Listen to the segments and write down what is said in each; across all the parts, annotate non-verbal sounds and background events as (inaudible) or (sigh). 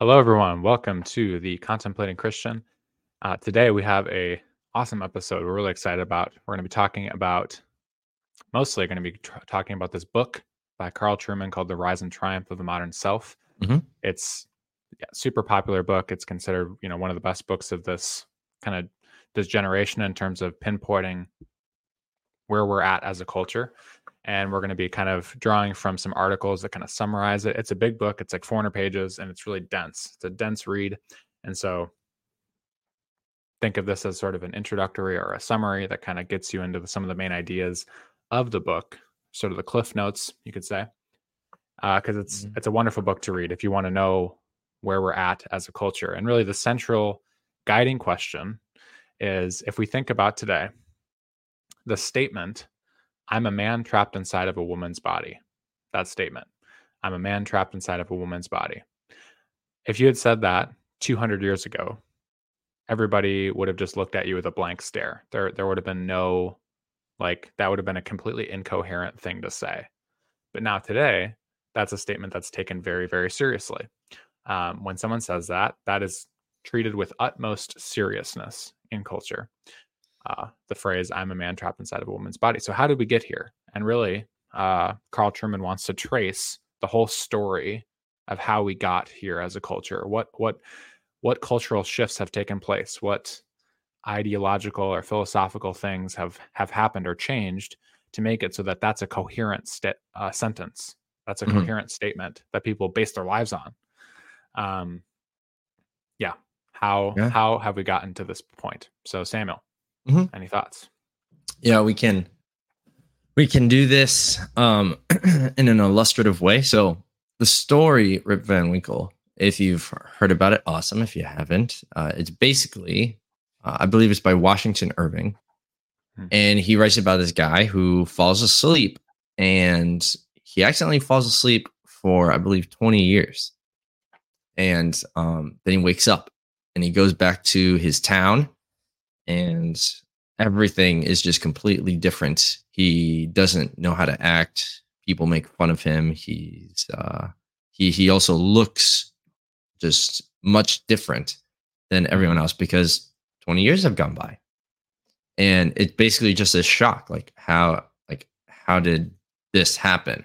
Hello, everyone. Welcome to the Contemplating Christian. Uh, today we have a awesome episode. We're really excited about. We're going to be talking about mostly going to be tr- talking about this book by Carl Trueman called "The Rise and Triumph of the Modern Self." Mhm. It's yeah, super popular book. It's considered you know one of the best books of this kind of this generation in terms of pinpointing where we're at as a culture. And we're going to be kind of drawing from some articles that kind of summarize it. It's a big book. It's like 400 pages and it's really dense. It's a dense read. And so think of this as sort of an introductory or a summary that kind of gets you into the, some of the main ideas of the book, sort of the cliff notes, you could say. Because it's Mhm. it's a wonderful book to read if you want to know where we're at as a culture. And really the central guiding question is if we think about today, the statement, I'm a man trapped inside of a woman's body. That statement, I'm a man trapped inside of a woman's body. If you had said that 200 years ago, everybody would have just looked at you with a blank stare. There, there would have been no, like, that would have been a completely incoherent thing to say. But now today, that's a statement that's taken very, very seriously. Um, when someone says that, that is treated with utmost seriousness in culture uh, the phrase "I'm a man trapped inside of a woman's body." So how did we get here? And really, uh, Carl Trueman wants to trace the whole story of how we got here as a culture. What what what cultural shifts have taken place? What ideological or philosophical things have have happened or changed to make it so that that's a coherent sta- uh, sentence. That's a Mhm. coherent statement that people base their lives on. Um, yeah. How Yeah. how have we gotten to this point? So Samuel, Mhm. any thoughts? Yeah, we can we can do this um (clears throat) in an illustrative way. So the story Rip Van Winkle, if you've heard about it, awesome. If you haven't, uh, it's basically uh, I believe it's by Washington Irving, Hmm. and he writes about this guy who falls asleep, and he accidentally falls asleep for I believe twenty years, and um, then he wakes up and he goes back to his town, and everything is just completely different. He doesn't know how to act. People make fun of him. He's uh, he he also looks just much different than everyone else because 20 years have gone by. And it's basically just a shock like how like how did this happen?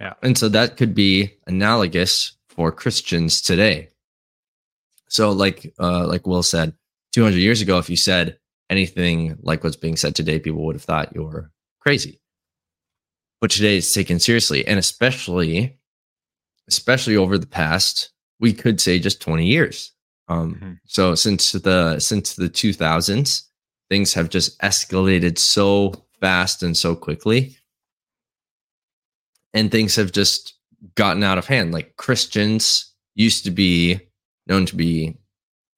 Yeah. And so that could be analogous for Christians today. So like uh like Will said 200 years ago if you said anything like what's being said today people would have thought you're crazy. But today it's taken seriously and especially especially over the past we could say just 20 years. Um Mhm. so since the since the 2000s things have just escalated so fast and so quickly and things have just gotten out of hand like christians used to be known to be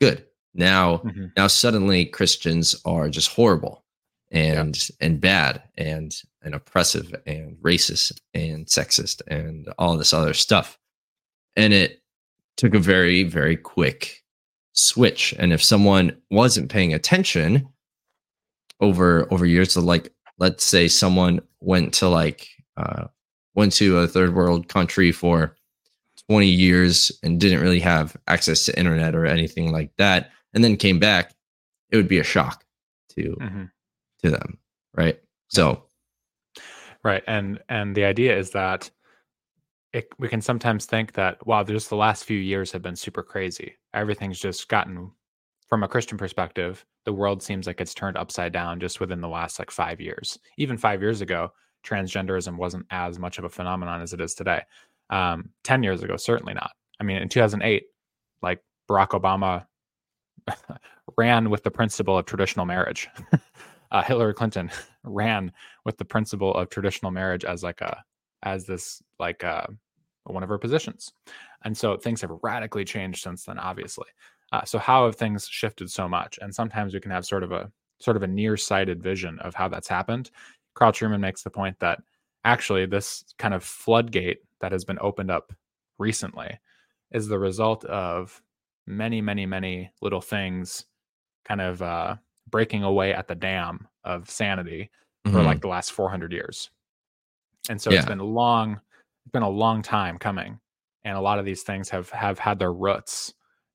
good now Mhm. now suddenly christians are just horrible and and bad and and oppressive and racist and sexist and all this other stuff. And it took a very very quick switch. And if someone wasn't paying attention over over years so like let's say someone went to like uh went to a third world country for 20 years and didn't really have access to internet or anything like that and then came back it would be a shock to Mhm. to them right so Right. And and the idea is that it, we can sometimes think that wow, just the last few years have been super crazy. Everything's just gotten from a Christian perspective, the world seems like it's turned upside down just within the last like 5 years. Even 5 years ago, transgenderism wasn't as much of a phenomenon as it is today. Um 10 years ago, certainly not. I mean, in 2008, like Barack Obama (laughs) ran with the principle of traditional marriage. (laughs) uh, Hillary Clinton (laughs) ran with the principle of traditional marriage as like a as this like uh, one of her positions, and so things have radically changed since then. Obviously, uh, so how have things shifted so much? And sometimes we can have sort of a sort of a nearsighted vision of how that's happened. Trueman makes the point that actually this kind of floodgate that has been opened up recently is the result of many, many, many little things kind of uh, breaking away at the dam of sanity for mhm. like the last 400 years. And so Yeah. it's been a long, it's been a long time coming. and a lot of these things have have had their roots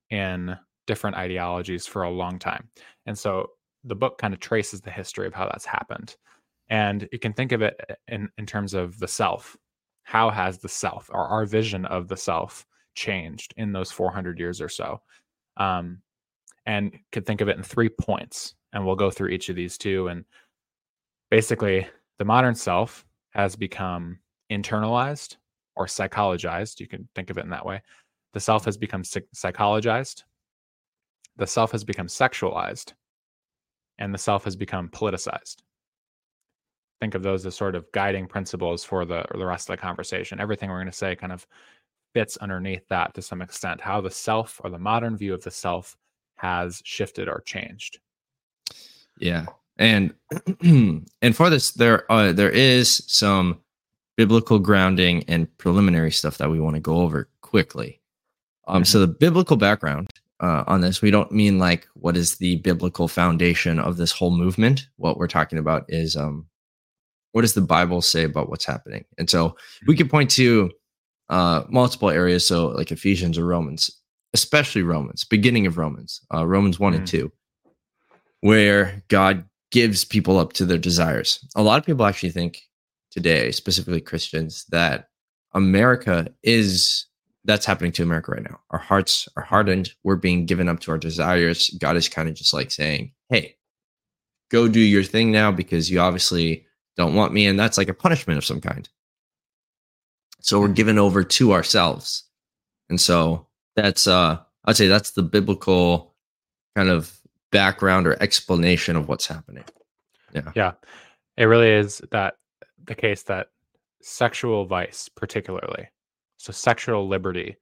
in different ideologies for a long time and so the book kind of traces the history of how that's happened and you can think of it uh, in, in terms of the self how has the self or our vision of the self changed in those 400 years or so um, and could think of it in three points and we'll go through each of these two and basically the modern self has become internalized or psychologized you can think of it in that way. The self has become psychologized. The self has become sexualized. And the self has become politicized. Think of those as sort of guiding principles for the the rest of the conversation. Everything we're going to say kind of fits underneath that to some extent how the self or the modern view of the self has shifted or changed. Yeah and (clears throat) and for this there uh, there is some biblical grounding and preliminary stuff that we want to go over quickly. Um mm-hmm. so the biblical background uh, on this we don't mean like what is the biblical foundation of this whole movement. What we're talking about is um what does the bible say about what's happening? And so we can point to uh multiple areas so like ephesians or romans especially romans beginning of romans uh romans 1 mm-hmm. and 2 where god gives people up to their desires. A lot of people actually think today, specifically Christians, that America is that's happening to America right now. Our hearts are hardened. We're being given up to our desires. God is kind of just like saying, Hey, go do your thing now because you obviously don't want me. And that's like a punishment of some kind. So we're given over to ourselves. And so that's, uh, I'd say that's the biblical kind of background or explanation of what's happening. Yeah. Yeah. It really is that the case that sexual vice, particularly, so sexual liberty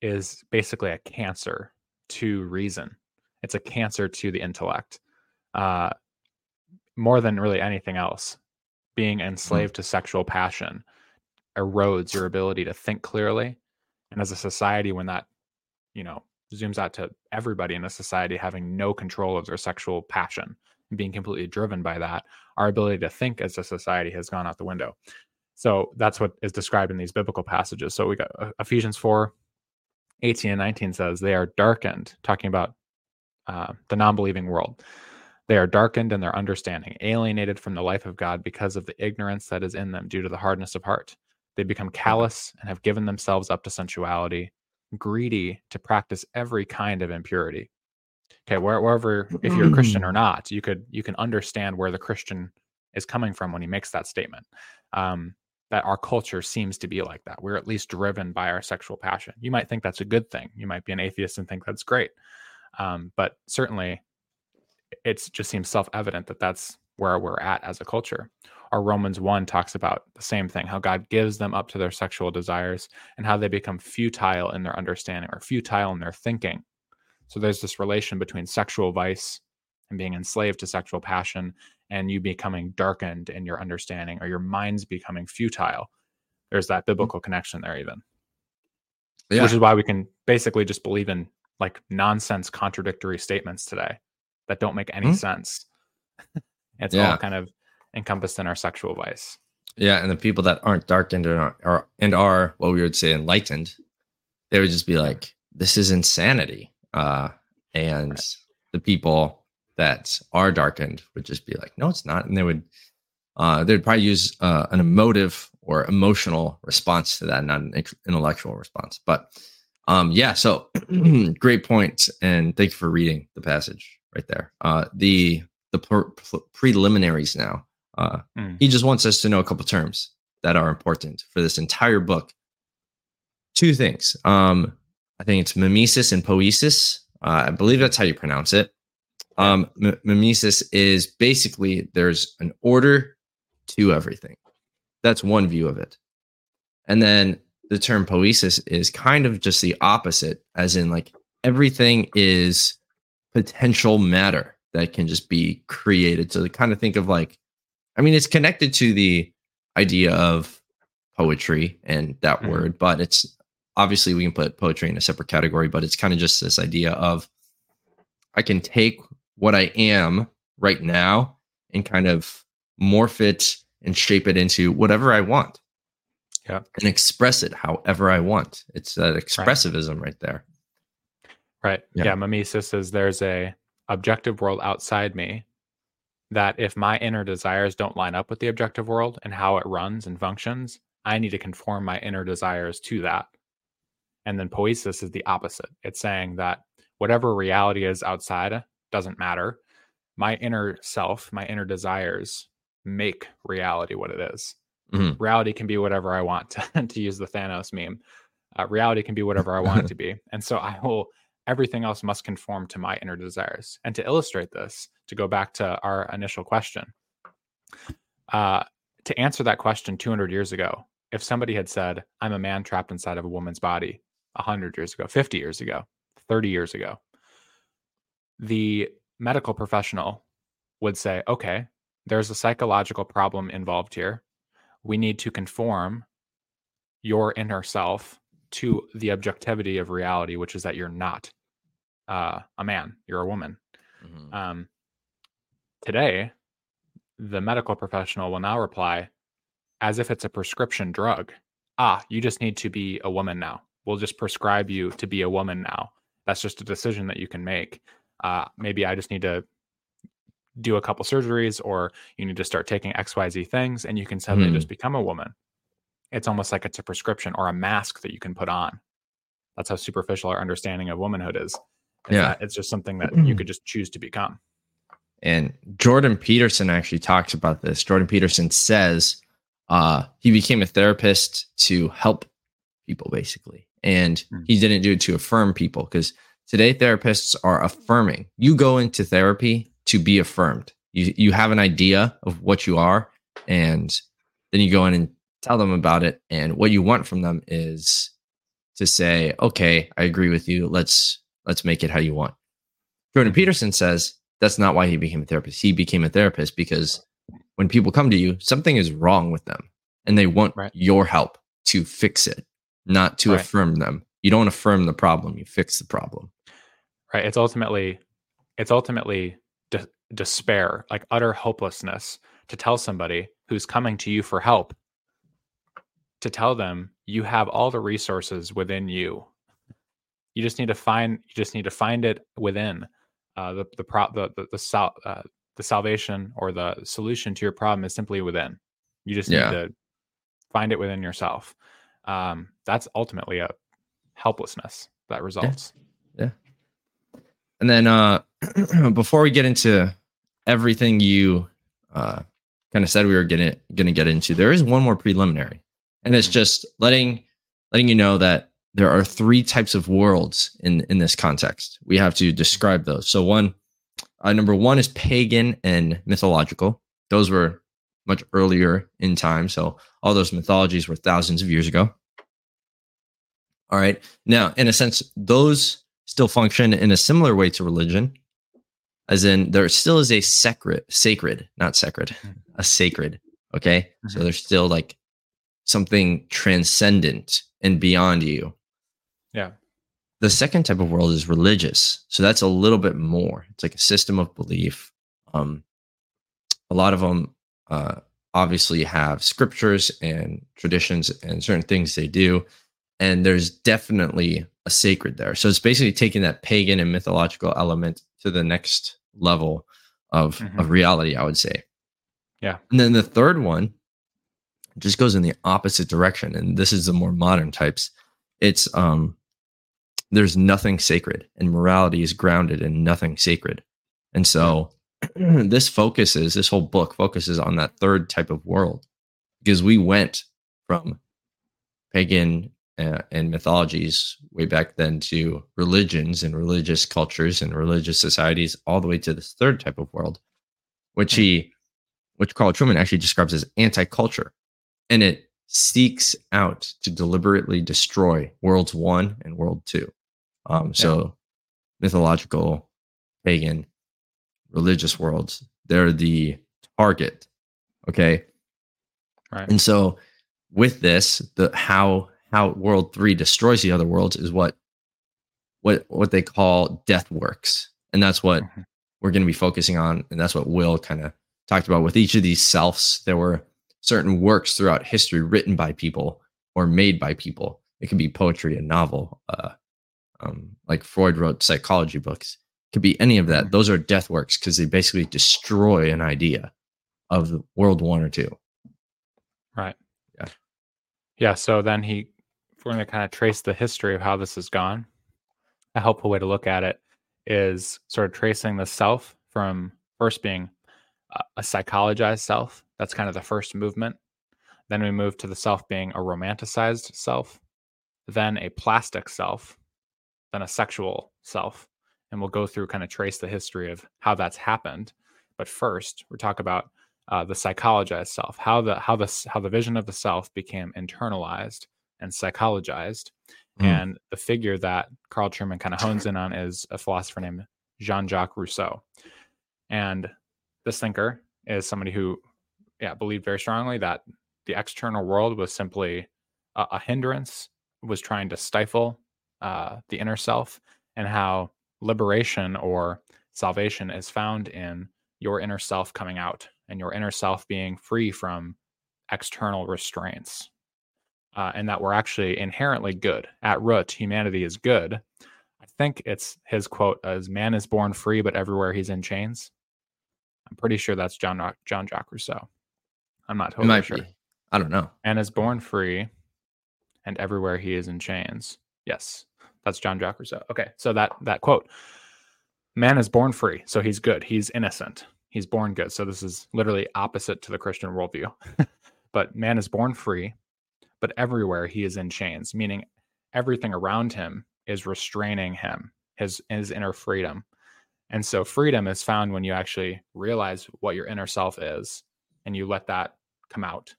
is basically a cancer to reason. It's a cancer to the intellect. Uh, more than really anything else, being mm-hmm. enslaved mm. to sexual passion erodes your ability to think clearly. And as a society, when that, you know, zooms out to everybody in a society having no control of their sexual passion and being completely driven by that, our ability to think as a society has gone out the window. So that's what is described in these biblical passages. So we got uh, Ephesians 4 18 and 19 says, They are darkened, talking about uh, the non believing world. They are darkened in their understanding, alienated from the life of God because of the ignorance that is in them due to the hardness of heart. They become callous and have given themselves up to sensuality greedy to practice every kind of impurity. Okay, wherever if you're a Christian or not, you could you can understand where the Christian is coming from when he makes that statement. Um, that our culture seems to be like that. We're at least driven by our sexual passion. You might think that's a good thing. You might be an atheist and think that's great, um, but certainly, it just seems self evident that that's where we're at as a culture our Romans 1 talks about the same thing how God gives them up to their sexual desires and how they become futile in their understanding or futile in their thinking. So there's this relation between sexual vice and being enslaved to sexual passion and you becoming darkened in your understanding or your mind's becoming futile. There's that mm-hmm. biblical connection there, even. Yeah. Which is why we can basically just believe in like nonsense contradictory statements today that don't make any mm-hmm. sense. (laughs) it's yeah. all kind of encompassed in our sexual vice. Yeah, and the people that aren't darkened and are, and are what we would say enlightened, they would just be like, "This is insanity." Uh, and right. the people that are darkened would just be like, "No, it's not," and they would uh, they'd probably use uh, an emotive or emotional response to that, not an intellectual response. But um, yeah, so (clears throat) great point, and thank you for reading the passage right there. Uh, the the pre- preliminaries now uh, mm. He just wants us to know a couple terms that are important for this entire book. Two things. Um, I think it's mimesis and poesis. Uh, I believe that's how you pronounce it. Um, m- mimesis is basically there's an order to everything. That's one view of it. And then the term poesis is kind of just the opposite, as in like everything is potential matter that can just be created. So kind of think of like I mean, it's connected to the idea of poetry and that mm-hmm. word, but it's obviously we can put poetry in a separate category, but it's kind of just this idea of I can take what I am right now and kind of morph it and shape it into whatever I want. Yeah. and express it however I want. It's that expressivism right, there. Right. Yeah. Yeah. Mimesis is there's a objective world outside me that if my inner desires don't line up with the objective world and how it runs and functions, I need to conform my inner desires to that. And then poesis is the opposite. It's saying that whatever reality is outside doesn't matter. My inner self, my inner desires make reality what it is. Mhm. Reality can be whatever I want to, (laughs) to use the Thanos meme. Uh, reality can be whatever I want it to be. (laughs) And so I will, everything else must conform to my inner desires. And to illustrate this, to go back to our initial question, uh, to answer that question 200 years ago, if somebody had said, I'm a man trapped inside of a woman's body 100 years ago, 50 years ago, 30 years ago, the medical professional would say, okay, there's a psychological problem involved here. We need to conform your inner self to the objectivity of reality, which is that you're not uh, a man, you're a woman. Mhm. Um, today, the medical professional will now reply as if it's a prescription drug. Ah, you just need to be a woman now. We'll just prescribe you to be a woman now. That's just a decision that you can make. Uh, maybe I just need to do a couple surgeries, or you need to start taking XYZ things, and you can suddenly Hmm. just become a woman. It's almost like it's a prescription or a mask that you can put on. That's how superficial our understanding of womanhood is. Is Yeah. that it's just something that you could just choose to become. And Jordan Peterson actually talks about this. Jordan Peterson says uh, he became a therapist to help people, basically. And Hmm. he didn't do it to affirm people because today therapists are affirming. You go into therapy to be affirmed. You, you have an idea of what you are, and then you go in and tell them about it. And what you want from them is to say, okay, I agree with you. Let's let's make it how you want. Jordan Peterson says that's not why he became a therapist. He became a therapist because when people come to you, something is wrong with them and they want Right. your help to fix it, not to Right. affirm them. You don't affirm the problem, you fix the problem. right it's ultimately it's ultimately de- despair like utter hopelessness to tell somebody who's coming to you for help to tell them you have all the resources within you you just need to find you just need to find it within uh, the the pro the the, the, sal- uh, the salvation or the solution to your problem is simply within you just Yeah. need to find it within yourself um, that's ultimately a helplessness that results Yeah. And then uh (clears throat) before we get into everything you uh kind of said we were gonna gonna get into, there is one more preliminary. And it's Mhm. just letting letting you know that there are three types of worlds in in this context. We have to describe those. So one uh, number one is pagan and mythological. Those were much earlier in time. So all those mythologies were thousands of years ago. All right. Now, in a sense, those still function in a similar way to religion, as in there still is a sacred, sacred, not sacred, a sacred. Okay. So Mhm. there's still like something transcendent and beyond you. Yeah The second type of world is religious. So that's a little bit more. It's like a system of belief. Um, a lot of them uh, obviously have scriptures and traditions and certain things they do. And there's definitely a sacred there. So it's basically taking that pagan and mythological element to the next level of, Mhm. of reality, I would say. Yeah. And then the third one just goes in the opposite direction. And this is the more modern types. It's um there's nothing sacred and morality is grounded in nothing sacred. And so (clears throat) this focuses, this whole book focuses on that third type of world because we went from pagan uh, and mythologies way back then to religions and religious cultures and religious societies all the way to this third type of world which he which Carl Trueman actually describes as anti-culture and it seeks out to deliberately destroy worlds 1 and world 2 um so mythological pagan religious worlds they're the target okay right and so with this, the how how world three destroys the other worlds is what what what they call death works. And that's what Mhm. we're going to be focusing on. And that's what Will kind of talked about with each of these selves. There were certain works throughout history written by people or made by people. It can be poetry, a novel, uh, um, like Freud wrote psychology books. Could be any of that. Mhm. Those are death works because they basically destroy an idea of World One or Two. Right. Yeah. Yeah. So then he, if we're going to kind of trace the history of how this has gone, a helpful way to look at it is sort of tracing the self from first being a psychologized self. That's kind of the first movement. Then we move to the self being a romanticized self, then a plastic self, then a sexual self. And we'll go through kind of trace the history of how that's happened. But first, we're talking about uh, the psychologized self, how the how the how the vision of the self became internalized and psychologized. Mhm. And the figure that Carl Trueman kind of hones in on is a philosopher named Jean-Jacques Rousseau. And this thinker is somebody who, yeah, believed very strongly that the external world was simply a, a hindrance, was trying to stifle uh, the inner self, and how liberation or salvation is found in your inner self coming out and your inner self being free from external restraints. Uh, and that we're actually inherently good. At root, humanity is good. I think it's his quote as man is born free, but everywhere he's in chains. I'm pretty sure that's John John Jacques Rousseau. I'm not totally sure. be. I don't know. And is born free, and everywhere he is in chains. Yes, that's John Jacques Rousseau. Okay, so that that quote, man is born free, so he's good. He's innocent. He's born good. So this is literally opposite to the Christian worldview. (laughs) but man is born free, but everywhere he is in chains, meaning everything around him is restraining him, his his inner freedom. And so freedom is found when you actually realize what your inner self is and you let that come out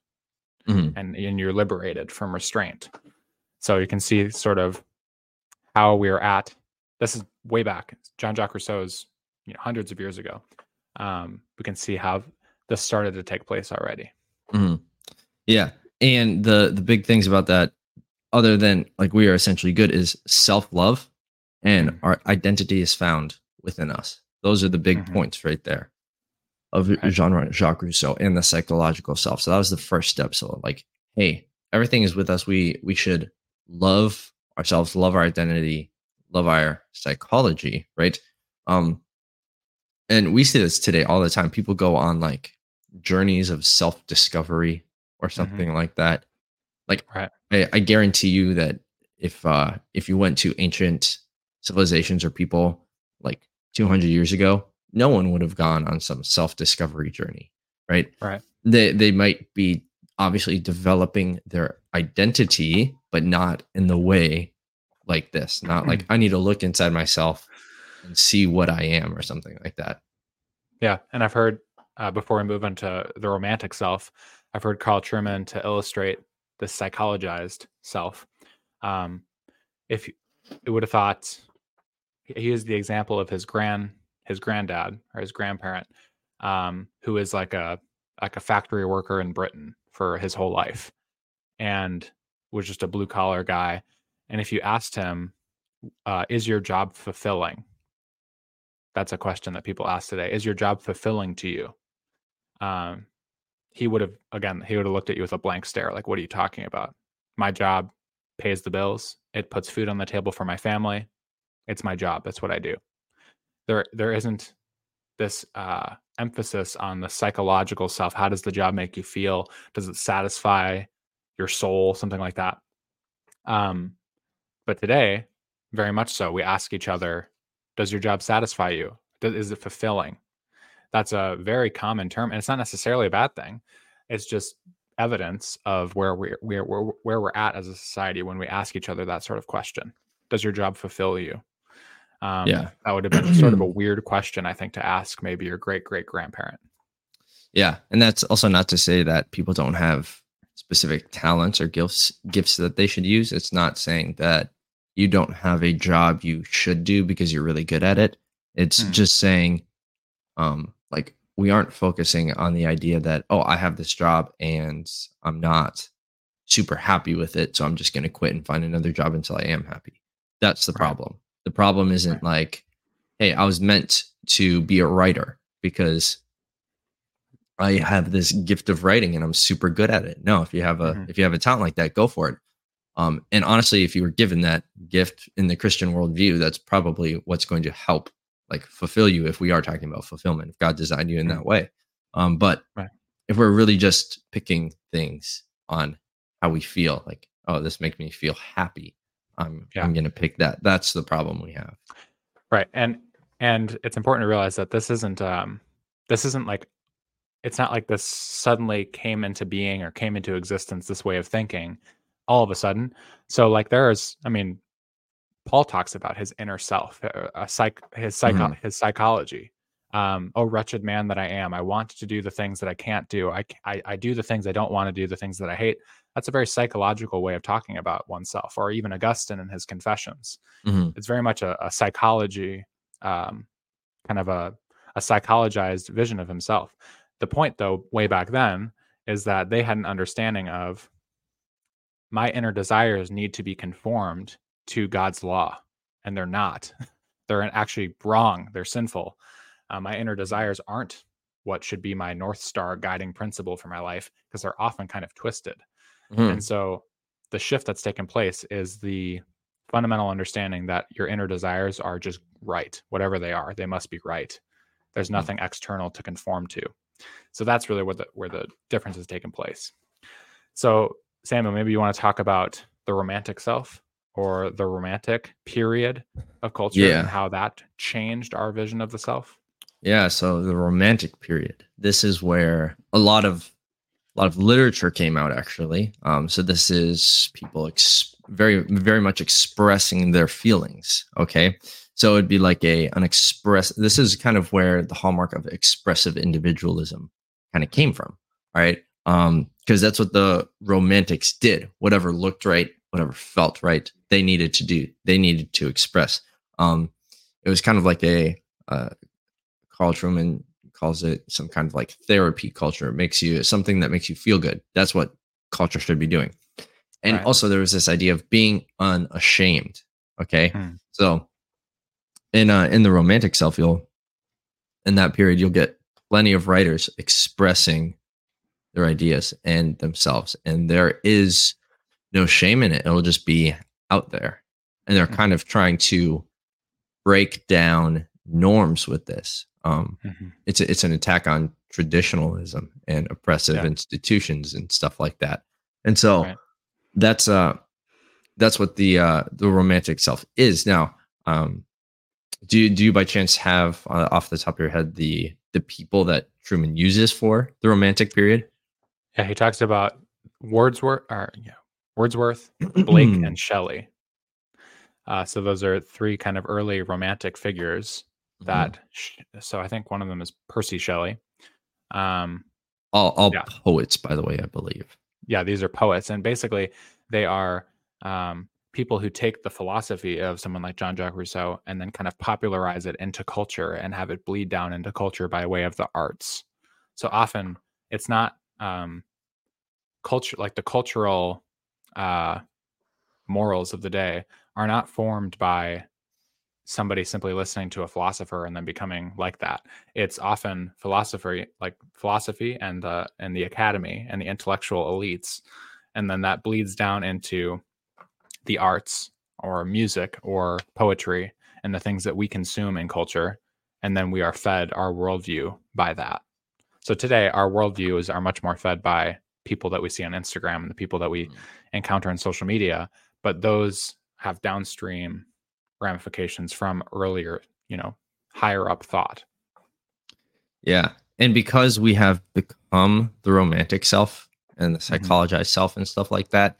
Mhm. and, and you're liberated from restraint. So you can see sort of how we're at. This is way back. John Jacques Rousseau's you know, hundreds of years ago. Um, we can see how this started to take place already. Mhm. Yeah, and the the big things about that, other than like we are essentially good, is self love, and Mhm. our identity is found within us. Those are the big Mhm. points right there of Right. Jean Jacques Rousseau and the psychological self. So that was the first step. So like, hey, everything is with us. We we should love ourselves, love our identity, love our psychology, right? Um, and we see this today all the time. People go on like journeys of self discovery or something like that. Like, Right. I, I guarantee you that if uh if you went to ancient civilizations or people like 200 years ago, no one would have gone on some self discovery journey, right? Right. They they might be obviously developing their identity, but not in the way like this. Not like I need to look inside myself and see what I am or something like that. Yeah, and I've heard uh, before we move into the romantic self, I've heard Carl Trueman to illustrate the psychologized self. Um, if you- it would have thought he he used the example of his grand his granddad or his grandparent, um, who is like a like a factory worker in Britain for his whole life, and was just a blue collar guy. And if you asked him, uh, "Is your job fulfilling?" That's a question that people ask today. Is your job fulfilling to you? Um, he would have again. He would have looked at you with a blank stare, like, "What are you talking about? My job pays the bills. It puts food on the table for my family. It's my job. That's what I do." There, there isn't this uh, emphasis on the psychological self. How does the job make you feel? Does it satisfy your soul? Something like that. Um, but today, very much so, we ask each other, "Does your job satisfy you? Does, is it fulfilling?" That's a very common term, and it's not necessarily a bad thing. It's just evidence of where we're where, where, where we're at as a society when we ask each other that sort of question. Does your job fulfill you? Um, Yeah. that would have been sort of a (clears throat) weird question, I think, to ask maybe your great great grandparent. Yeah, and that's also not to say that people don't have specific talents or gifts gifts that they should use. It's not saying that you don't have a job you should do because you're really good at it. It's Mm. just saying um like we aren't focusing on the idea that oh, I have this job and I'm not super happy with it, so I'm just going to quit and find another job until I am happy. That's the Right. problem. The problem isn't Right. like hey, I was meant to be a writer because I have this gift of writing and I'm super good at it. No, if you have a Mhm. if you have a talent like that, go for it. Um, and honestly, if you were given that gift in the Christian worldview, that's probably what's going to help like fulfill you if we are talking about fulfillment, if God designed you in Mhm. that way. Um, but Right. if we're really just picking things on how we feel, like, oh, this makes me feel happy, I'm Yeah. I'm gonna pick that. That's the problem we have. Right. And and it's important to realize that this isn't um this isn't like it's not like this suddenly came into being or came into existence this way of thinking all of a sudden. So like there's I mean Paul talks about his inner self, uh, a psych his psycho Mhm. his psychology. Um, oh wretched man that I am, I want to do the things that I can't do. I I do the things I don't want to do, the things that I hate. That's a very psychological way of talking about oneself, or even Augustine in his Confessions Mhm. it's very much a, a psychology um, kind of a, a psychologized vision of himself the point though way back then is that they had an understanding of my inner desires need to be conformed to god's law and they're not (laughs) they're actually wrong they're sinful uh, my inner desires aren't what should be my north star guiding principle for my life because they're often kind of twisted Mhm. and so the shift that's taken place is the fundamental understanding that your inner desires are just right, whatever they are, they must be right. There's Mhm. nothing external to conform to. So that's really where the where the difference has taken place. So Samuel, maybe you want to talk about the romantic self or the romantic period of culture Yeah. and how that changed our vision of the self. Yeah, so the romantic period. This is where a lot of a lot of literature came out actually. Um, so this is people ex- very very much expressing their feelings. Okay, so it'd be like a an express. This is kind of where the hallmark of expressive individualism kind of came from. All right, um, because that's what the romantics did. Whatever looked right, whatever felt right, they needed to do. They needed to express. Um, it was kind of like a uh, Carl Trueman calls it some kind of like therapy culture. It makes you something that makes you feel good. That's what culture should be doing. And Right. also there was this idea of being unashamed. Okay. Hmm. So in uh in the romantic self, you'll in that period you'll get plenty of writers expressing their ideas and themselves. And there is no shame in it. It'll just be out there. And they're Mhm. kind of trying to break down norms with this. Um, Mhm. it's a, it's an attack on traditionalism and oppressive Yeah. institutions and stuff like that. And so Right. that's uh that's what the uh the romantic self is. Now, um do you do you by chance have uh, off the top of your head the the people that Trueman uses for the romantic period? Yeah, he talks about Wordsworth or yeah, Wordsworth, (clears throat) Blake and Shelley. Uh, so those are three kind of early romantic figures Mm-hmm. that. So I think one of them is Percy Shelley. Um, all all Yeah. poets, by the way, I believe. yeah, these are poets, and basically they are um, people who take the philosophy of someone like John Jacques Rousseau and then kind of popularize it into culture and have it bleed down into culture by way of the arts. So often it's not um, culture like the cultural uh, morals of the day are not formed by somebody simply listening to a philosopher and then becoming like that. It's often philosophy, like philosophy and the and the academy and the intellectual elites, and then that bleeds down into the arts or music or poetry and the things that we consume in culture, and then we are fed our worldview by that. So today, our worldviews are much more fed by people that we see on Instagram and the people that we Mm. encounter on social media, but those have downstream ramifications from earlier, you know, higher up thought. Yeah. And because we have become the romantic self and the Mm-hmm. psychologized self and stuff like that,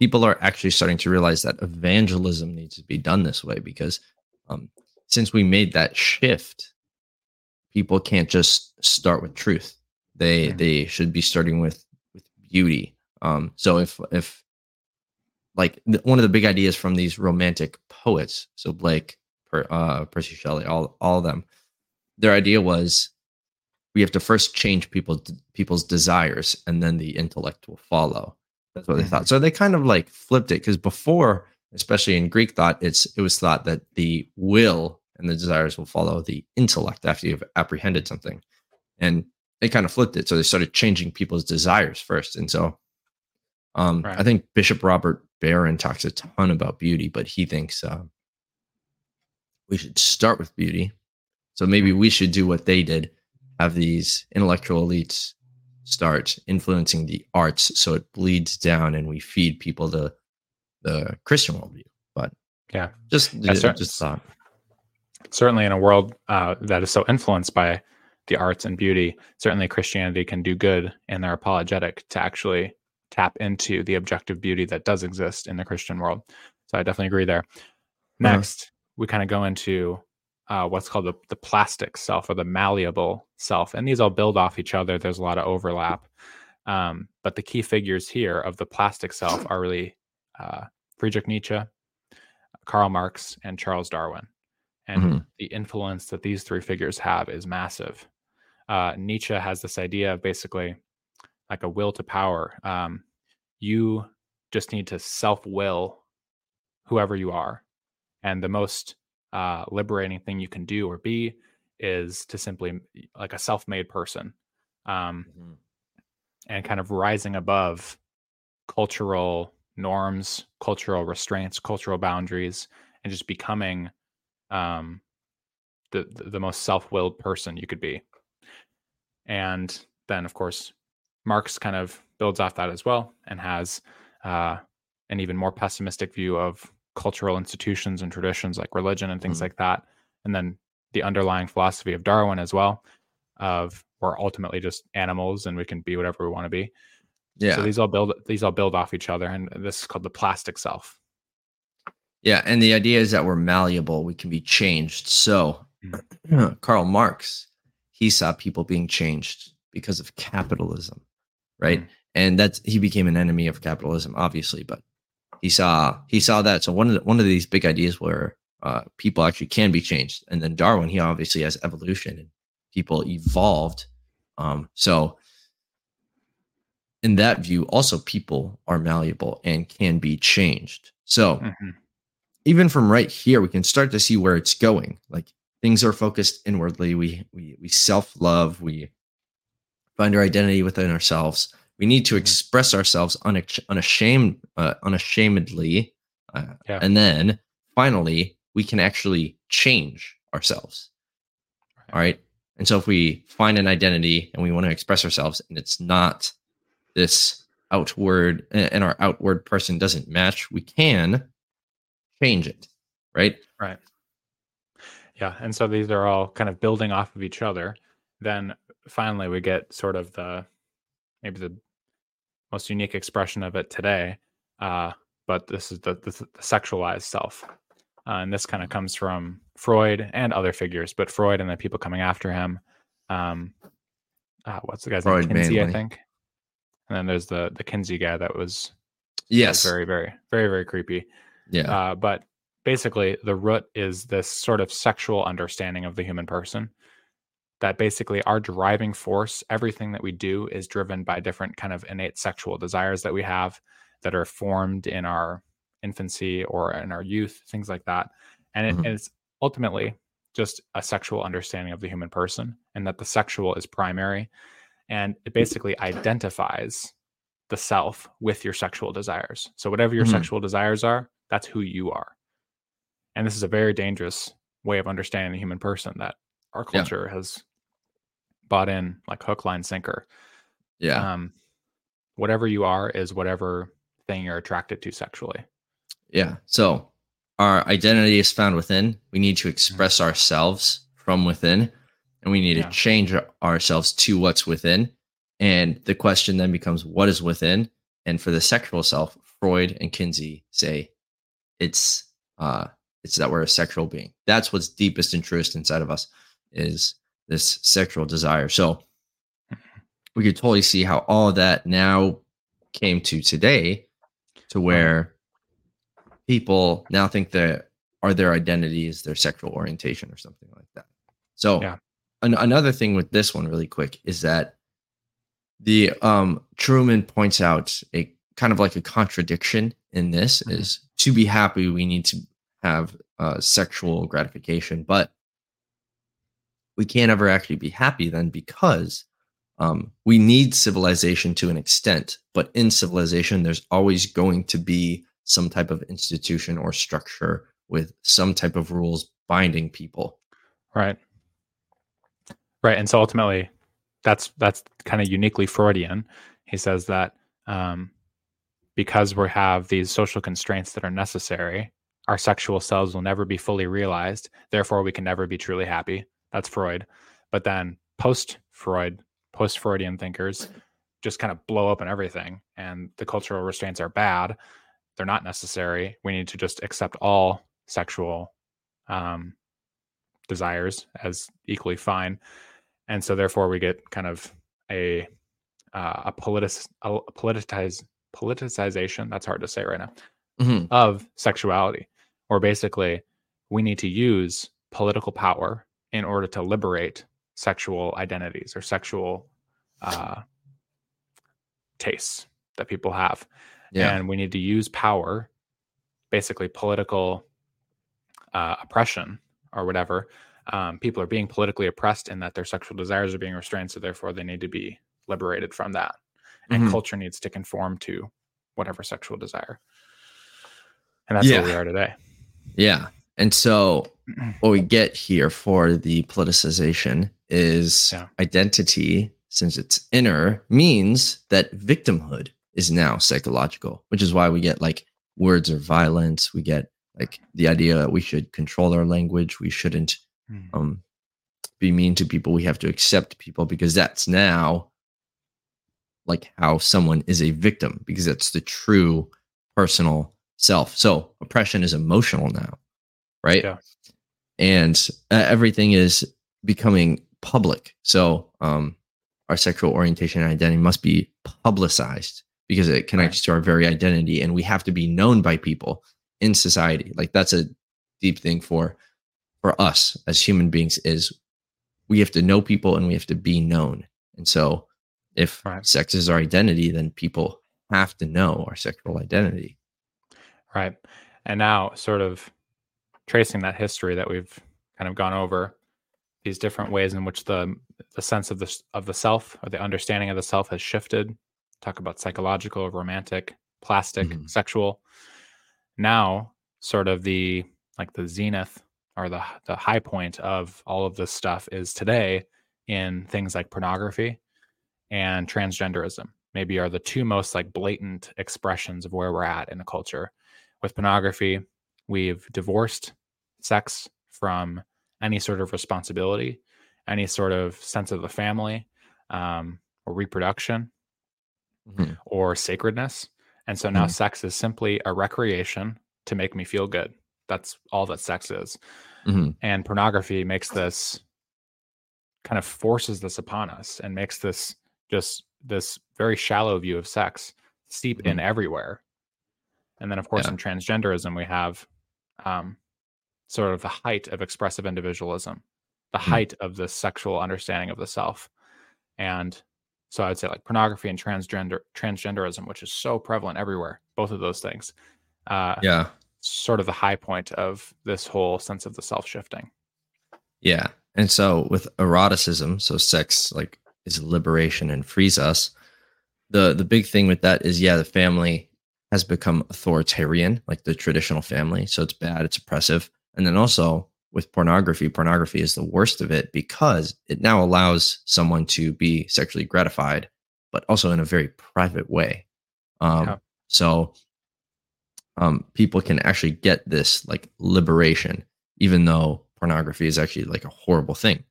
people are actually starting to realize that evangelism needs to be done this way because um, since we made that shift, people can't just start with truth. They Mhm. they should be starting with with beauty. Um, so if if like th- one of the big ideas from these romantic poets, so Blake, per, uh, Percy Shelley, all all of them, their idea was we have to first change people people's desires and then the intellect will follow that's what they thought so they kind of like flipped it because before especially in greek thought it's it was thought that the will and the desires will follow the intellect after you've apprehended something and they kind of flipped it. So they started changing people's desires first. And so um, Right. I think Bishop Robert Barron talks a ton about beauty, but he thinks uh, we should start with beauty. So maybe we should do what they did have these intellectual elites start influencing the arts so it bleeds down and we feed people the the Christian worldview. But Yeah. just Yeah, cer- just thought. certainly in a world uh, that is so influenced by the arts and beauty, certainly Christianity can do good in their apologetic to actually tap into the objective beauty that does exist in the Christian world. So I definitely agree there. Next, we kind of go into uh, what's called the, the plastic self or the malleable self. And these all build off each other. There's a lot of overlap. Um, but the key figures here of the plastic self are really uh, Friedrich Nietzsche, Karl Marx, and Charles Darwin. And Mhm. the influence that these three figures have is massive. Uh, Nietzsche has this idea of basically like a will to power. Um, you just need to self will whoever you are. And the most uh, liberating thing you can do or be is to simply like a self made person um, and kind of rising above cultural norms, cultural restraints, cultural boundaries, and just becoming um, the the most self willed person you could be. And then, of course, Marx kind of builds off that as well and has uh, an even more pessimistic view of cultural institutions and traditions like religion and things Mhm. like that. And then the underlying philosophy of Darwin as well, of we're ultimately just animals and we can be whatever we want to be. Yeah. So these all build these all build off each other, and this is called the plastic self. Yeah, and the idea is that we're malleable, we can be changed. So, Mm. (clears throat) Karl Marx, he saw people being changed because of capitalism, right? Mm. And that's he became an enemy of capitalism, obviously, but he saw he saw that. So one of the, one of these big ideas where uh, people actually can be changed, and then Darwin, he obviously has evolution and people evolved. Um, so in that view, also people are malleable and can be changed. So Mhm. even from right here, we can start to see where it's going. Like things are focused inwardly. We we we self love. We find our identity within ourselves. We need to Mhm. express ourselves unash- unashamed, uh, unashamedly, uh, Yeah. and then finally we can actually change ourselves. Right. All right. And so if we find an identity and we want to express ourselves, and it's not this outward, and our outward person doesn't match, we can change it. Right. Right. Yeah. And so these are all kind of building off of each other. Then finally, we get sort of the maybe the most unique expression of it today. Uh, but this is the, the, the sexualized self. Uh, and this kind of comes from Freud and other figures, but Freud and the people coming after him. Um, uh, what's the guy's Freud name? Kinsey, I think. And then there's the the Kinsey guy that was, was Yes. very, very, very, very creepy. yeah. Uh, but basically, the root is this sort of sexual understanding of the human person. That basically our driving force, everything that we do is driven by different kind of innate sexual desires that we have that are formed in our infancy or in our youth, things like that. And it, Mhm. it's ultimately just a sexual understanding of the human person, and that the sexual is primary. And it basically identifies the self with your sexual desires. So, whatever your Mhm. sexual desires are, that's who you are. And this is a very dangerous way of understanding the human person that our Yeah. culture has bought in like hook, line, sinker. yeah. Um, whatever you are is whatever thing you're attracted to sexually. Yeah. So our identity is found within. We need to express ourselves from within, and we need Yeah. to change ourselves to what's within. And the question then becomes, what is within? And for the sexual self, Freud and Kinsey say it's uh it's that we're a sexual being. That's what's deepest and truest inside of us is this sexual desire. So we could totally see how all of that now came to today to where people now think that are their identity is their sexual orientation or something like that. So Yeah. an- another thing with this one really quick is that the um Trueman points out a kind of like a contradiction in this Mhm. is to be happy we need to have uh, sexual gratification but we can't ever actually be happy then because um, we need civilization to an extent, but in civilization, there's always going to be some type of institution or structure with some type of rules binding people. Right. Right. And so ultimately, that's that's kind of uniquely Freudian. He says that um, because we have these social constraints that are necessary, our sexual selves will never be fully realized. Therefore, we can never be truly happy. That's Freud. But then post Freud, post Freudian thinkers just kind of blow up and everything. And the cultural restraints are bad. They're not necessary. We need to just accept all sexual um, desires as equally fine. And so therefore we get kind of a uh, a, politic, a politicize, politicization, that's hard to say right now, mm-hmm. of sexuality, or basically we need to use political power in order to liberate sexual identities or sexual uh, tastes that people have. Yeah. And we need to use power, basically political uh, oppression or whatever. Um, people are being politically oppressed in that their sexual desires are being restrained. So therefore, they need to be liberated from that. And mm-hmm. culture needs to conform to whatever sexual desire. And that's yeah. where we are today. Yeah. And so what we get here for the politicization is yeah. identity, since it's inner, means that victimhood is now psychological, which is why we get like words of violence. We get like the idea that we should control our language. We shouldn't mm. um, be mean to people. We have to accept people because that's now like how someone is a victim because that's the true personal self. So oppression is emotional now right? Yeah. And uh, everything is becoming public. So um, our sexual orientation and identity must be publicized because it connects to our very identity, and we have to be known by people in society. Like that's a deep thing for for us as human beings is we have to know people and we have to be known. And so if right. sex is our identity, then people have to know our sexual identity. Right. And now, sort of tracing that history that we've kind of gone over these different ways in which the the sense of the of the self or the understanding of the self has shifted. Talk about psychological romantic plastic mm-hmm. sexual. Now sort of the like the zenith or the the high point of all of this stuff is today in things like pornography and transgenderism. Maybe are the two most like blatant expressions of where we're at in the culture. With pornography we've divorced sex from any sort of responsibility, any sort of sense of the family, um, or reproduction, mm-hmm. or sacredness. And so now mm-hmm. sex is simply a recreation to make me feel good. That's all that sex is. Mm-hmm. And pornography makes this kind of forces this upon us and makes this just this very shallow view of sex seep in mm-hmm. everywhere. And then, of course, yeah. in transgenderism, we have um, sort of the height of expressive individualism, the mm. height of the sexual understanding of the self. And so I'd say like pornography and transgender transgenderism, which is so prevalent everywhere, both of those things. Uh, yeah. Sort of the high point of this whole sense of the self shifting. Yeah. And so with eroticism, so sex like is liberation and frees us. The the big thing with that is yeah, the family has become authoritarian, like the traditional family. So it's bad, it's oppressive. And then also with pornography, pornography is the worst of it because it now allows someone to be sexually gratified, but also in a very private way. Um, yeah. So um, people can actually get this like liberation, even though pornography is actually like a horrible thing.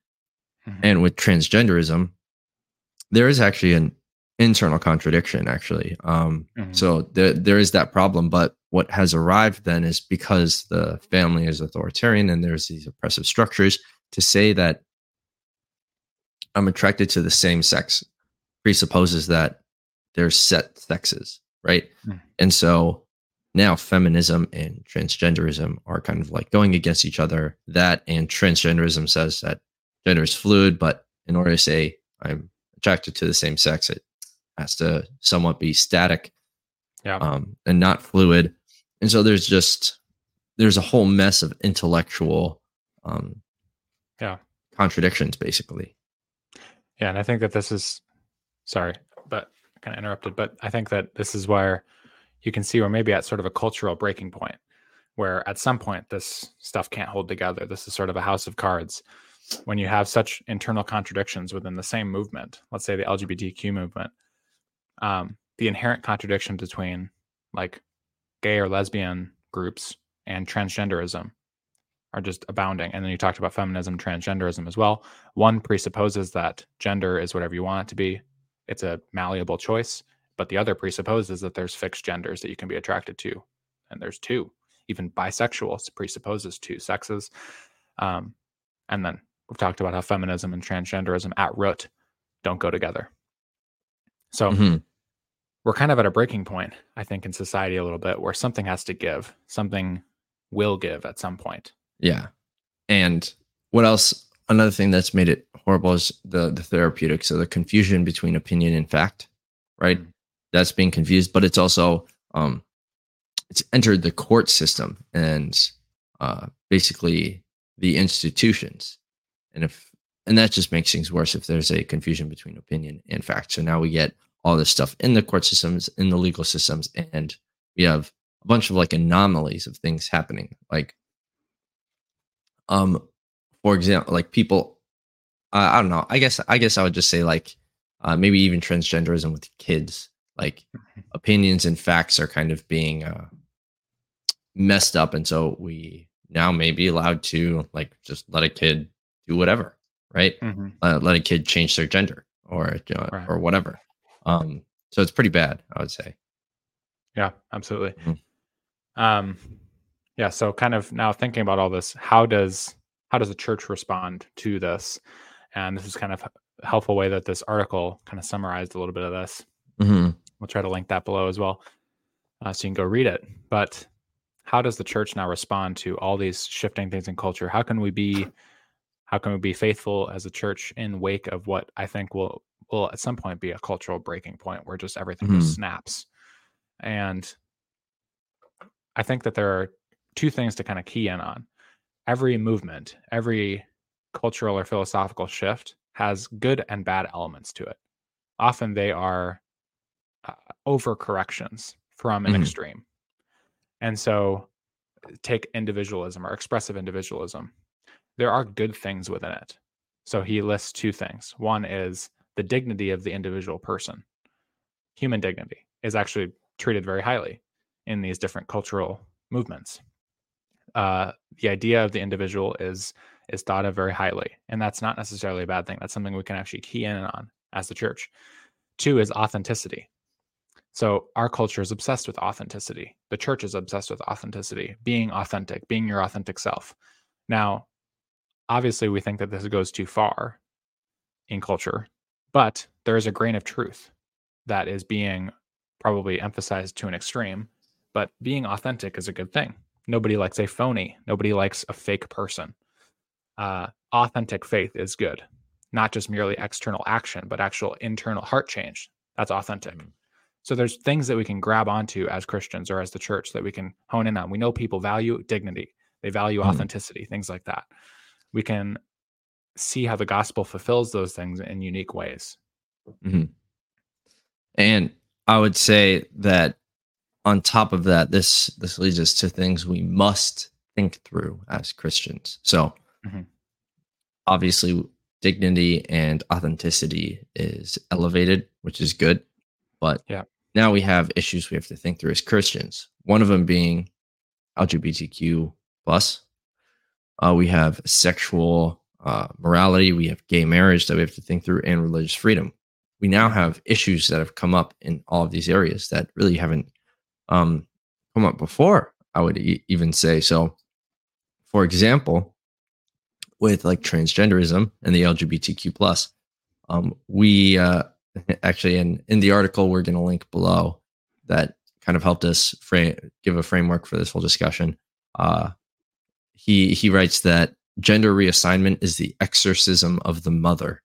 Mm-hmm. And with transgenderism, there is actually an internal contradiction, actually. Um, mm-hmm. So there, there is that problem, but what has arrived then is because the family is authoritarian and there's these oppressive structures to say that I'm attracted to the same sex presupposes that there's set sexes, right? Mm. And so now feminism and transgenderism are kind of like going against each other. That and transgenderism says that gender is fluid, but in order to say I'm attracted to the same sex, it has to somewhat be static yeah. um, and not fluid and so there's just there's a whole mess of intellectual um yeah contradictions basically yeah and i think that this is sorry, but kind of interrupted. But I think that this is where you can see we're maybe at sort of a cultural breaking point where at some point this stuff can't hold together. This is sort of a house of cards. When you have such internal contradictions within the same movement, let's say the LGBTQ movement, um, the inherent contradiction between like gay or lesbian groups and transgenderism are just abounding. And then you talked about feminism, transgenderism as well. One presupposes that gender is whatever you want it to be, it's a malleable choice. But the other presupposes that there's fixed genders that you can be attracted to. And there's two. Even bisexual presupposes two sexes. Um, and then we've talked about how feminism and transgenderism at root don't go together. So mm-hmm. We're kind of at a breaking point, I think, in society a little bit where something has to give, something will give at some point. Yeah. And what else? Another thing that's made it horrible is the the therapeutic. So the confusion between opinion and fact, right? Mm-hmm. That's being confused, but it's also um it's entered the court system and uh basically the institutions. And if and that just makes things worse if there's a confusion between opinion and fact. So now we get all this stuff in the court systems, in the legal systems, and we have a bunch of like anomalies of things happening. Like um for example like people uh, i don't know i guess i guess i would just say like uh, maybe even transgenderism with kids like opinions and facts are kind of being uh, messed up and so we now may be allowed to like just let a kid do whatever right mm-hmm. uh, let a kid change their gender or uh, right. or whatever um so it's pretty bad i would say. Yeah absolutely. Mm-hmm. um yeah so kind of now thinking about all this how does how does the church respond to this? And this is kind of a helpful way that this article kind of summarized a little bit of this. Mm-hmm. we'll try to link that below as well uh, so you can go read it. But how does the church now respond to all these shifting things in culture? How can we be how can we be faithful as a church in wake of what i think will will at some point be a cultural breaking point where just everything mm-hmm. just snaps and i think that there are two things to kind of key in on. Every movement, every cultural or philosophical shift has good and bad elements to it. Often they are uh, overcorrections from an mm-hmm. extreme. And so take individualism or expressive individualism. There are good things within it. So he lists two things. One is the dignity of the individual person. Human dignity is actually treated very highly in these different cultural movements uh, the idea of the individual is is thought of very highly, and that's not necessarily a bad thing. That's something we can actually key in on as the church. Two is authenticity. So our culture is obsessed with authenticity. The church is obsessed with authenticity, being authentic, being your authentic self. Now, obviously, we think that this goes too far in culture, but there is a grain of truth that is being probably emphasized to an extreme. But being authentic is a good thing. Nobody likes a phony. Nobody likes a fake person. Uh, authentic faith is good, not just merely external action, but actual internal heart change. That's authentic. Mm-hmm. So there's things that we can grab onto as Christians or as the church that we can hone in on. We know people value dignity, they value mm-hmm. authenticity, things like that. We can see how the gospel fulfills those things in unique ways. Mm-hmm. And I would say that on top of that, this this leads us to things we must think through as Christians. So mm-hmm. obviously dignity and authenticity is elevated, which is good. But yeah. now we have issues we have to think through as Christians. One of them being LGBTQ plus. Uh, we have sexual uh, morality. We have gay marriage that we have to think through, and religious freedom. We now have issues that have come up in all of these areas that really haven't um, come up before. I would e- even say so. For example, with like transgenderism and the LGBTQ plus, um, we uh, (laughs) actually in in the article we're going to link below that kind of helped us frame give a framework for this whole discussion. Uh, he he writes that gender reassignment is the exorcism of the mother,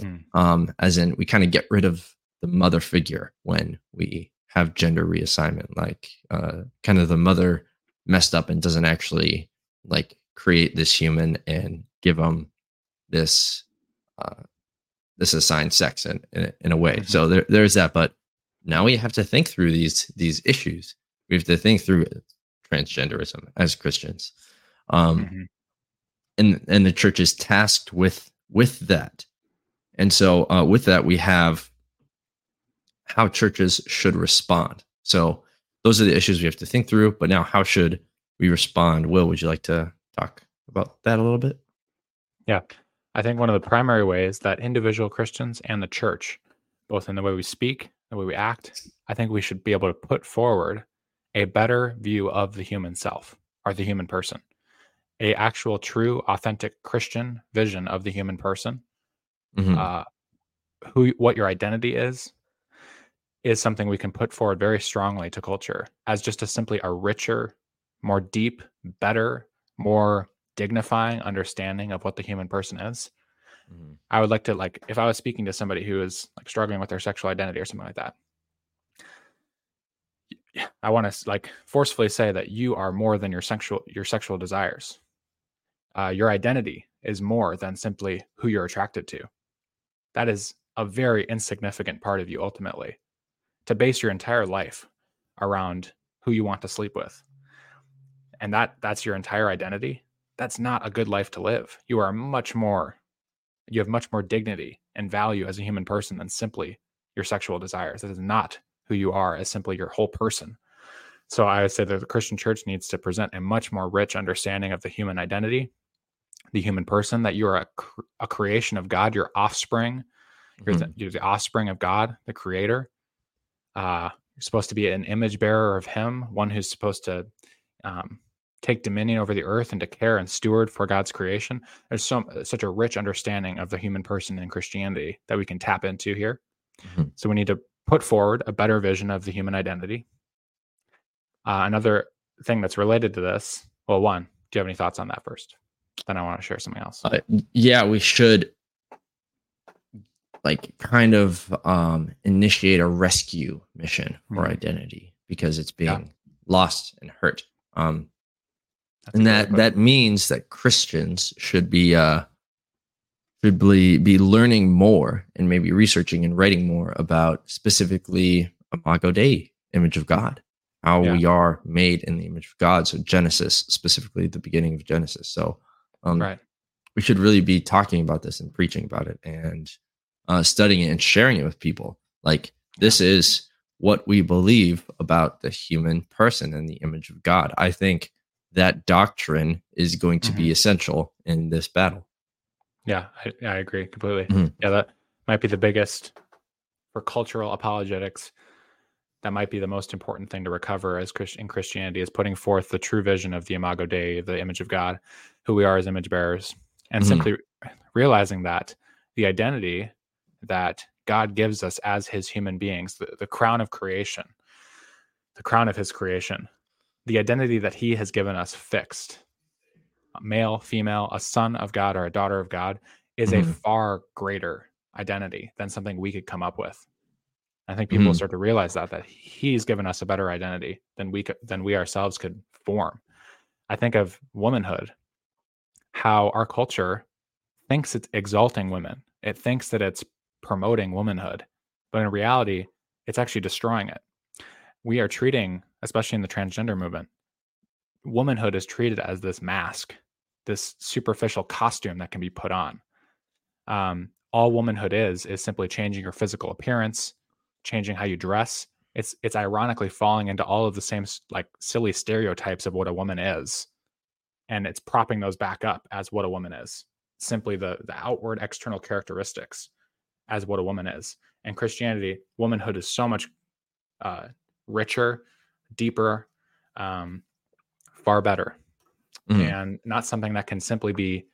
mm. um, as in we kind of get rid of the mother figure when we have gender reassignment like uh, kind of the mother messed up and doesn't actually like create this human and give them this uh, this assigned sex in in, in a way. Mm-hmm. So there, there's that. But now we have to think through these these issues. We have to think through transgenderism as Christians, um, mm-hmm. And and the church is tasked with with that. And so uh, with that, we have how churches should respond. So those are the issues we have to think through. But now, how should we respond? Will, would you like to talk about that a little bit? Yeah. I think one of the primary ways that individual Christians and the church, both in the way we speak, the way we act, I think we should be able to put forward a better view of the human self or the human person, a actual, true, authentic Christian vision of the human person, mm-hmm. uh, who, what your identity is, is something we can put forward very strongly to culture as just a simply a richer, more deep, better, more dignifying understanding of what the human person is. Mm-hmm. I would like to like if I was speaking to somebody who is like struggling with their sexual identity or something like that. I want to like forcefully say that you are more than your sexual your sexual desires. Uh, your identity is more than simply who you're attracted to. That is a very insignificant part of you ultimately. To base your entire life around who you want to sleep with, and that that's your entire identity that's not a good life to live. You are much more, you have much more dignity and value as a human person than simply your sexual desires. That is not who you are as simply your whole person. So I would say that the Christian church needs to present a much more rich understanding of the human identity, the human person, that you are a, a creation of God, your offspring. You're, mm-hmm. the, you're, the, offspring of God, the creator. Uh, you're supposed to be an image bearer of Him, one who's supposed to um, take dominion over the earth and to care and steward for God's creation. There's so such a rich understanding of the human person in Christianity that we can tap into here. Mm-hmm. So we need to put forward a better vision of the human identity. Uh, another thing that's related to this, well, one, do you have any thoughts on that first? Then I want to share something else. Uh, yeah, we should like kind of um, initiate a rescue mission for mm-hmm. identity because it's being yeah. lost and hurt. Um, that's and that that means that Christians should be uh should be, be learning more and maybe researching and writing more about specifically Imago Dei, image of God, how yeah. we are made in the image of God. So Genesis, specifically the beginning of Genesis. So um, right. we should really be talking about this and preaching about it and uh, studying it and sharing it with people. Like this is what we believe about the human person and the image of God. I think that doctrine is going to mm-hmm. be essential in this battle. Yeah, I, I agree completely. Mm-hmm. Yeah, that might be the biggest for cultural apologetics. That might be the most important thing to recover as Christ- in Christianity is putting forth the true vision of the Imago Dei, the image of God, who we are as image bearers, and mm-hmm. simply realizing that the identity that God gives us as His human beings, the, the crown of creation, the crown of His creation, the identity that he has given us fixed male female a son of god or a daughter of god is mm-hmm. a far greater identity than something we could come up with i think people mm-hmm. start to realize that that he's given us a better identity than we could than we ourselves could form i think of womanhood how our culture thinks it's exalting women it thinks that it's promoting womanhood but in reality it's actually destroying it we are treating especially in the transgender movement, womanhood is treated as this mask, this superficial costume that can be put on. Um, all womanhood is is simply changing your physical appearance, changing how you dress. It's it's ironically falling into all of the same like silly stereotypes of what a woman is, and it's propping those back up as what a woman is. Simply the the outward external characteristics as what a woman is. And Christianity, womanhood is so much uh, richer deeper, um, far better, mm. and not something that can simply be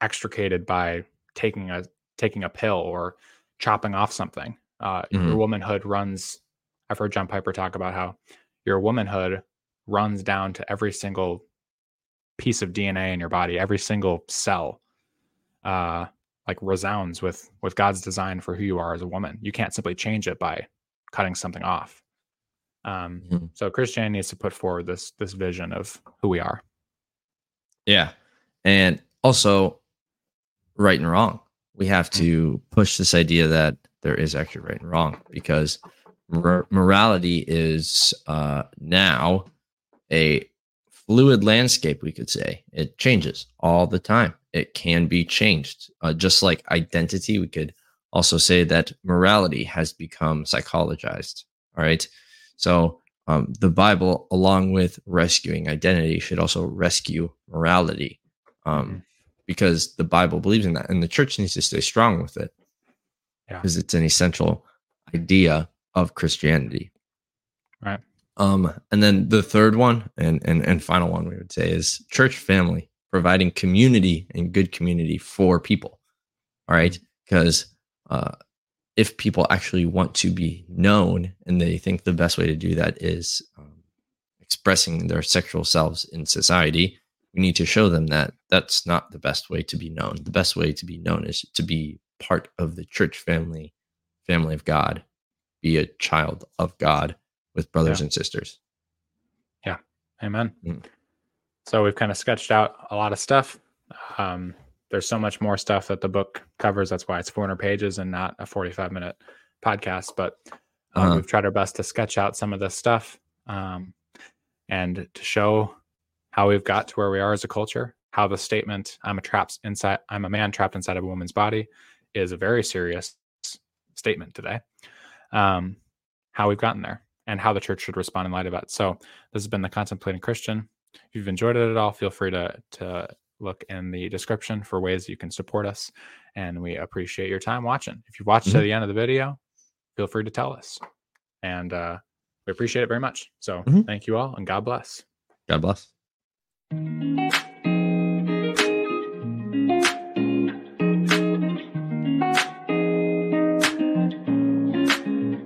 extricated by taking a taking a pill or chopping off something. Uh, mm. Your mm-hmm. womanhood runs. I've heard John Piper talk about how your womanhood runs down to every single piece of DNA in your body, every single cell, uh, like resounds with with God's design for who you are as a woman. You can't simply change it by cutting something off. Um, mm-hmm. So Christianity needs to put forward this this vision of who we are. Yeah, and also right and wrong. we have to push this idea that there is actually right and wrong because mor- morality is uh, now a fluid landscape, we could say. It changes all the time. It can be changed. Uh, just like identity, we could also say that morality has become psychologized. All right. So um, the Bible, along with rescuing identity, should also rescue morality. Um, mm-hmm because the Bible believes in that, and the church needs to stay strong with it because yeah. it's an essential idea of Christianity. Right. Um, and then the third one and, and and final one we would say is church family, providing community and good community for people. All right, because uh, if people actually want to be known and they think the best way to do that is um, expressing their sexual selves in society, we need to show them that that's not the best way to be known. The best way to be known is to be part of the church family, family of God, be a child of God with brothers yeah. and sisters. Yeah. Amen. Mm. So we've kind of sketched out a lot of stuff. Um, there's so much more stuff that the book covers. That's why it's 400 pages and not a 45 minute podcast. But uh, uh-huh. we've tried our best to sketch out some of this stuff um, and to show how we've got to where we are as a culture, how the statement "I'm a trapped inside, I'm a man trapped inside of a woman's body" is a very serious statement today. Um, how we've gotten there and how the church should respond in light of it. So this has been the Contemplating Christian. If you've enjoyed it at all, feel free to to look in the description for ways you can support us. And we appreciate your time watching. If you've watched mm-hmm. to the end of the video, feel free to tell us. And uh, we appreciate it very much. So mm-hmm. thank you all and God bless. God bless.